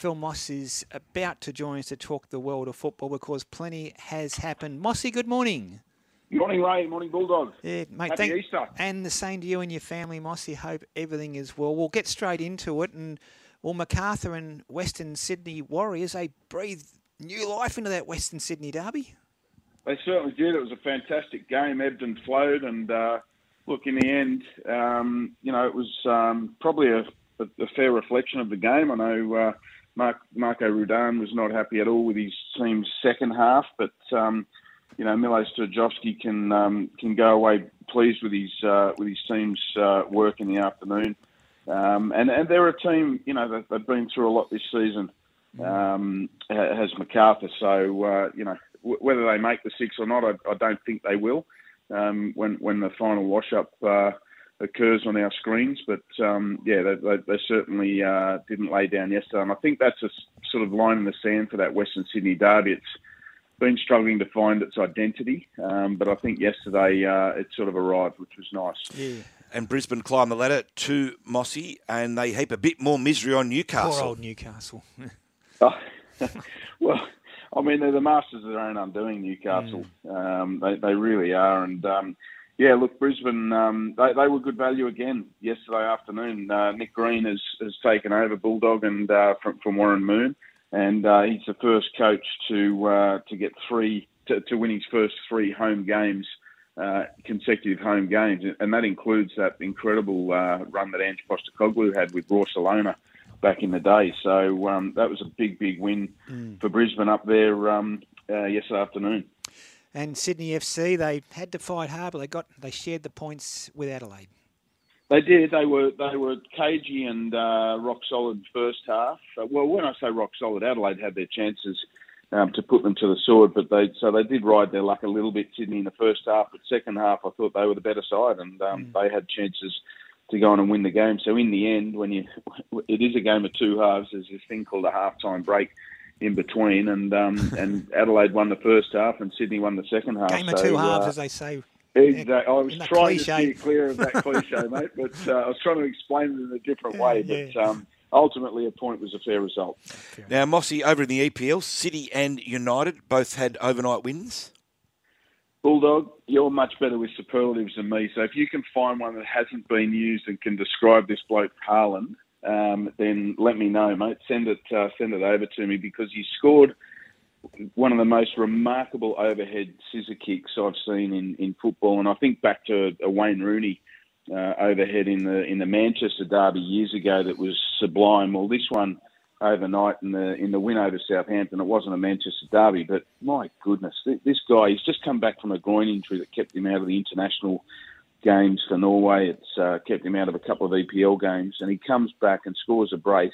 Phil Moss is about to join us to talk the world of football because plenty has happened. Mossy, good morning. Morning, Ray. Morning, Bulldog. Yeah, mate. Happy thank, Easter. And the same to you and your family, Mossy. Hope everything is well. We'll get straight into it. And well, Macarthur and Western Sydney Wanderers, they breathed new life into that Western Sydney derby. They certainly did. It was a fantastic game, ebbed and flowed. And uh, look, in the end, um, you know, it was um, probably a, a, a, fair reflection of the game. I know uh, Mark, Marko Rudan was not happy at all with his team's second half, but um, you know, Mile Sterjovski can um, can go away pleased with his uh, with his team's uh, work in the afternoon. Um, and and they're a team, you know, they've, they've been through a lot this season. Um, has Macarthur, so uh, you know w- whether they make the six or not, I, I don't think they will. Um, when when the final wash up uh, occurs on our screens, but um, yeah, they, they, they certainly uh, didn't lay down yesterday, and I think that's a sort of line in the sand for that Western Sydney derby. It's been struggling to find its identity, um, but I think yesterday uh, it sort of arrived, which was nice. Yeah. And Brisbane climb the ladder to Mossy, and they heap a bit more misery on Newcastle. Poor old Newcastle. oh, well, I mean, they're the masters of their own undoing, Newcastle. Mm. Um, they, they really are. And um, yeah, look, Brisbane, um, they, they were good value again yesterday afternoon. Uh, Nick Green has, has taken over Bulldog and uh, from, from Warren Moore and uh, he's the first coach to uh, to get three to, to, win his first three home games, uh, consecutive home games, and that includes that incredible uh, run that Ange Postecoglou had with Barcelona back in the day. So um, that was a big, big win mm. for Brisbane up there um, uh, yesterday afternoon. And Sydney FC, they had to fight hard, but they got they shared the points with Adelaide. They did. They were they were cagey and uh, rock solid first half. Uh, well, when I say rock solid, Adelaide had their chances um, to put them to the sword, but they so they did ride their luck a little bit, Sydney, in the first half. But second half, I thought they were the better side, and um, mm. they had chances to go on and win the game. So in the end, when you it is a game of two halves, there's this thing called a half-time break in between, and um, and Adelaide won the first half, and Sydney won the second half. Game of so, two halves, uh, as they say. Exactly. I was trying cliche. to steer clear of that cliche, mate, but uh, I was trying to explain it in a different way. But yeah. um, ultimately, a point was a fair result. Now, Mossy, over in the EPL, City and United both had overnight wins. Bulldog, you're much better with superlatives than me. So if you can find one that hasn't been used and can describe this bloke Haaland, um, then let me know, mate. Send it, uh, send it over to me because you scored one of the most remarkable overhead scissor kicks I've seen in, in football. And I think back to a Wayne Rooney uh, overhead in the in the Manchester derby years ago that was sublime. Well, this one overnight in the in the win over Southampton, it wasn't a Manchester derby, but my goodness, this guy he's just come back from a groin injury that kept him out of the international games for Norway. It's uh, kept him out of a couple of EPL games, and he comes back and scores a brace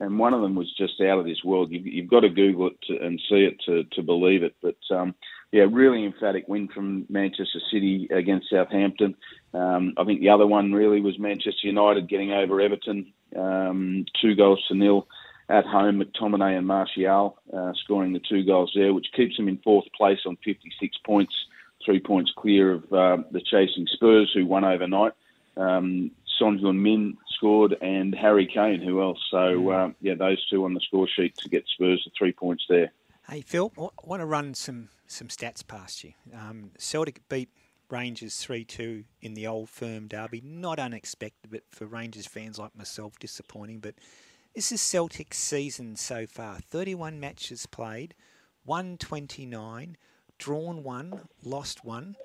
and one of them was just out of this world. You've, you've got to Google it to, and see it to, to believe it. But um, yeah, really emphatic win from Manchester City against Southampton. Um, I think the other one really was Manchester United getting over Everton, um, two goals to nil at home. McTominay and Martial uh, scoring the two goals there, which keeps them in fourth place on 56 points, three points clear of uh, the chasing Spurs, who won overnight. Um, Son Heung-min scored, and Harry Kane. Who else? So uh, yeah, those two on the score sheet to get Spurs the three points there. Hey Phil, I want to run some some stats past you. Um, Celtic beat Rangers three two in the Old Firm derby. Not unexpected, but for Rangers fans like myself, disappointing. But this is Celtic's season so far: thirty one matches played, one twenty nine, drawn one, lost one,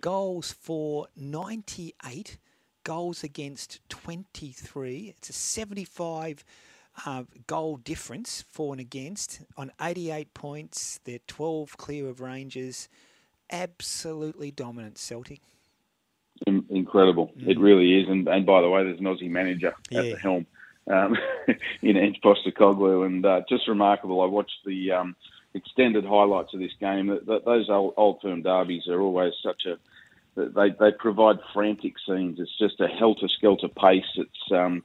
goals for ninety eight goals against 23. It's a 75 uh, goal difference for and against on 88 points. They're 12 clear of Rangers. Absolutely dominant Celtic. Incredible. Mm. It really is. And, and by the way, there's an Aussie manager yeah. at the helm um, in Ange Postecoglou. And uh, just remarkable. I watched the um, extended highlights of this game. Those old, old firm derbies are always such a they they provide frantic scenes. It's just a helter skelter pace. It's um,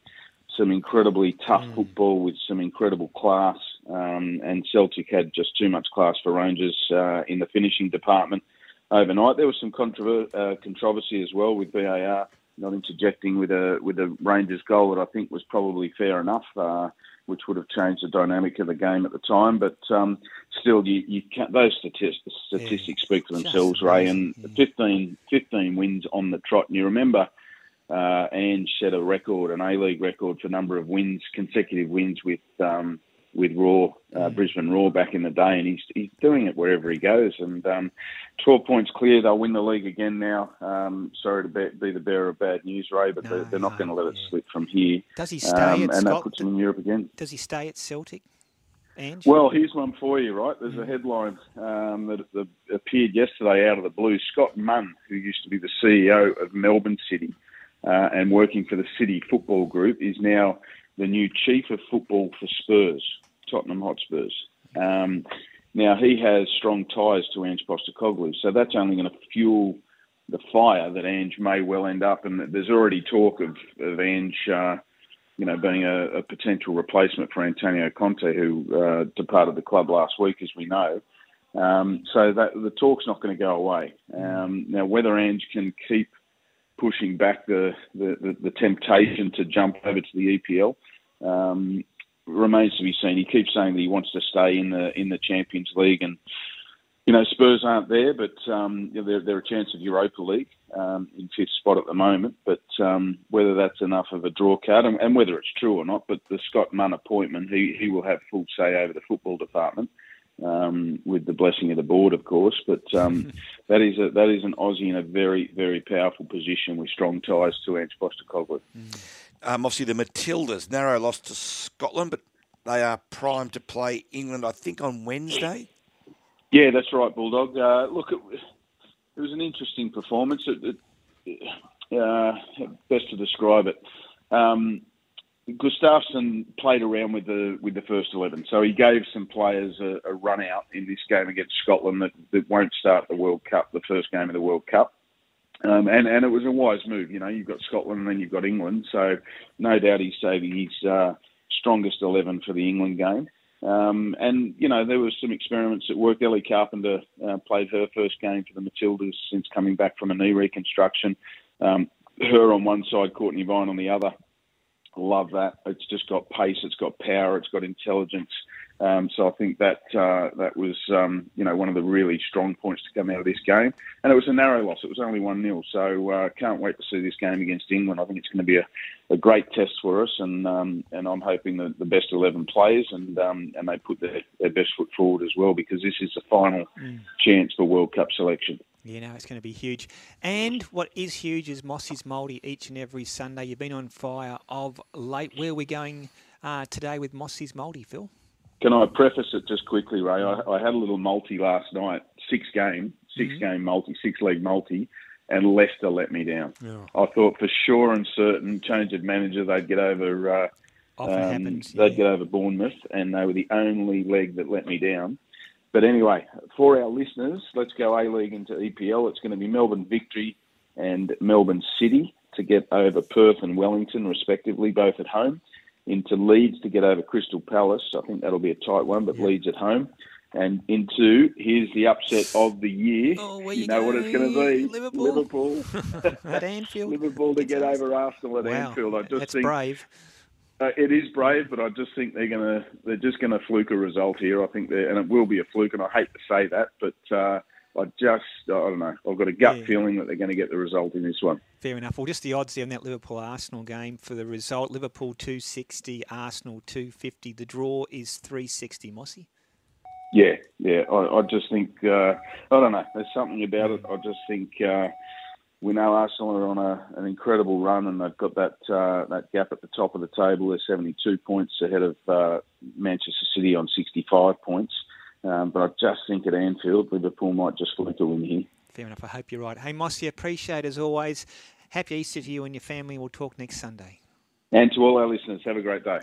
some incredibly tough mm. football with some incredible class. Um, and Celtic had just too much class for Rangers uh, in the finishing department overnight. There was some controver- uh, controversy as well with VAR not interjecting with a with a Rangers goal that I think was probably fair enough. Uh, which would have changed the dynamic of the game at the time. But um, still, you, you can't, those statistics, statistics yeah, speak for themselves, Ray. And yeah. 15, 15 wins on the trot. And you remember uh, Ange set a record, an A League record for number of wins, consecutive wins with um, with Roar, uh, mm. Brisbane Roar back in the day, and he's he's doing it wherever he goes. And um, 12 points clear, they'll win the league again now. Um, sorry to be, be, the bearer of bad news, Ray, but no, they're, they're, not no, going to let it yeah. slip from here. Does he stay um, at And Scott- that puts him in Europe again. Does he stay at Celtic? Ange? Well, here's one for you, right? There's a headline um, that, that, appeared yesterday out of the blue. Scott Munn, who used to be the CEO of Melbourne City uh, and working for the City Football Group, is now the new chief of football for Spurs. Tottenham Hotspurs. Um, now he has strong ties to Ange Postecoglou, so that's only going to fuel the fire that Ange may well end up. And there's already talk of, of Ange, uh, you know, being a, a, potential replacement for Antonio Conte, who uh, departed the club last week, as we know. Um, so that the talk's not going to go away. Um, now, whether Ange can keep pushing back the, the, the, the temptation to jump over to the EPL um, remains to be seen. He keeps saying that he wants to stay in the in the Champions League, and you know Spurs aren't there, but um, they're, they're, a chance of Europa League um, in fifth spot at the moment. But um, whether that's enough of a draw card, and, and, whether it's true or not, but the Scott Munn appointment, he he will have full say over the football department. Um, with the blessing of the board, of course, but um, that is a, that is an Aussie in a very very powerful position with strong ties to Ange Postecoglou. Mm. Um, obviously, the Matildas narrow loss to Scotland, but they are primed to play England, I think, on Wednesday. Yeah, that's right, Bulldog. Uh, look, it, it, was an interesting performance. It, it, uh, best to describe it. Um, Gustavsson played around with the with the first eleven, so he gave some players a, a run out in this game against Scotland that, that won't start the World Cup, the first game of the World Cup. Um, and, and it was a wise move. You know, you've got Scotland and then you've got England. So no doubt he's saving his uh, strongest 11 for the England game. Um, and, you know, there were some experiments that worked. Ellie Carpenter uh, played her first game for the Matildas since coming back from a knee reconstruction. Um, her on one side, Cortnee Vine on the other. Love that. It's just got pace, it's got power, it's got intelligence. Um, so I think that uh, that was um, you know one of the really strong points to come out of this game, and it was a narrow loss. It was only one 0 So uh, can't wait to see this game against England. I think it's going to be a, a great test for us, and um, and I'm hoping that the best eleven plays and um, and they put their, their best foot forward as well because this is the final mm. chance for World Cup selection. Yeah, know, it's going to be huge. And what is huge is Mossy's Multi each and every Sunday. You've been on fire of late. Where are we going uh, today with Mossy's Multi, Phil? Can I preface it just quickly, Ray? I, I had a little multi last night, six game, 6 mm-hmm. game multi, six league multi, and Leicester let me down. Yeah. I thought for sure and certain, change of manager, they'd get over. Uh, um, happens, yeah. They'd get over Bournemouth, and they were the only leg that let me down. But anyway, for our listeners, let's go A League into EPL. It's going to be Melbourne Victory and Melbourne City to get over Perth and Wellington, respectively, both at home into Leeds to get over Crystal Palace. I think that'll be a tight one, but yeah. Leeds at home. And into here's the upset of the year. Oh, you, you know going? what it's going to be? Liverpool. Liverpool at Anfield. Liverpool to it's get over Arsenal at wow. Anfield. I just That's think brave. Uh, it is brave, but I just think they're gonna they're just gonna fluke a result here. I think they and it will be a fluke, and I hate to say that, but uh, I just, I don't know. I've got a gut yeah. feeling that they're going to get the result in this one. Fair enough. Well, just the odds there in that Liverpool Arsenal game for the result Liverpool 260, Arsenal 250. The draw is 360, Mossy. Yeah, yeah. I, I just think, uh, I don't know. There's something about it. I just think uh, we know Arsenal are on a, an incredible run and they've got that uh, that gap at the top of the table. They're 72 points ahead of uh, Manchester City on 65 points. Um, but I just think at Anfield, Liverpool might just flick a win here. Fair enough. I hope you're right. Hey, Mossy, appreciate as always. Happy Easter to you and your family. We'll talk next Sunday. And to all our listeners, have a great day.